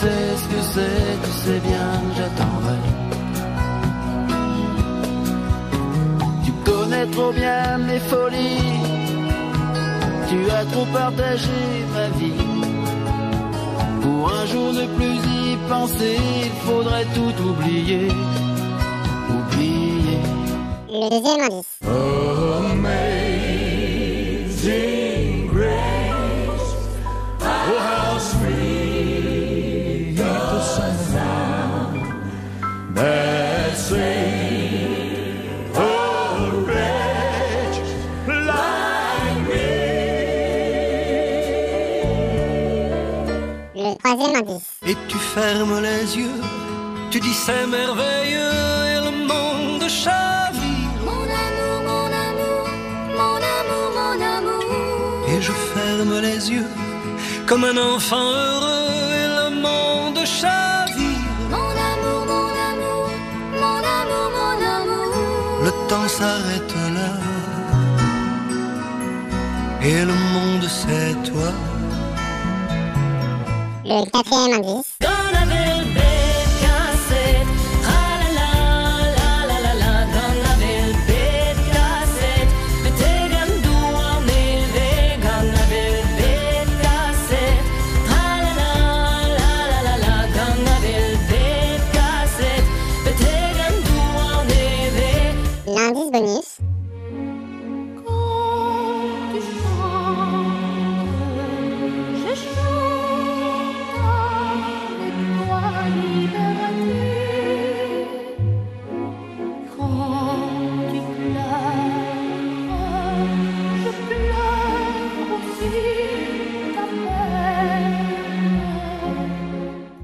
sais ce que c'est, tu sais bien que j'attendrai. Tu connais trop bien mes folies, tu as trop partagé ma vie. Pour un jour ne plus y penser, il faudrait tout oublier. Oublier. Le deuxième indice. Le troisième indice. Et tu fermes les yeux, tu dis c'est merveilleux et le monde chavire. Mon amour, mon amour, mon amour, mon amour. Et je ferme les yeux comme un enfant heureux et le monde chavire. Mon amour, mon amour, mon amour, mon amour. Le temps s'arrête là et le monde c'est toi. Le quatrième indice. Dans la dans dans dans. L'indice bonus.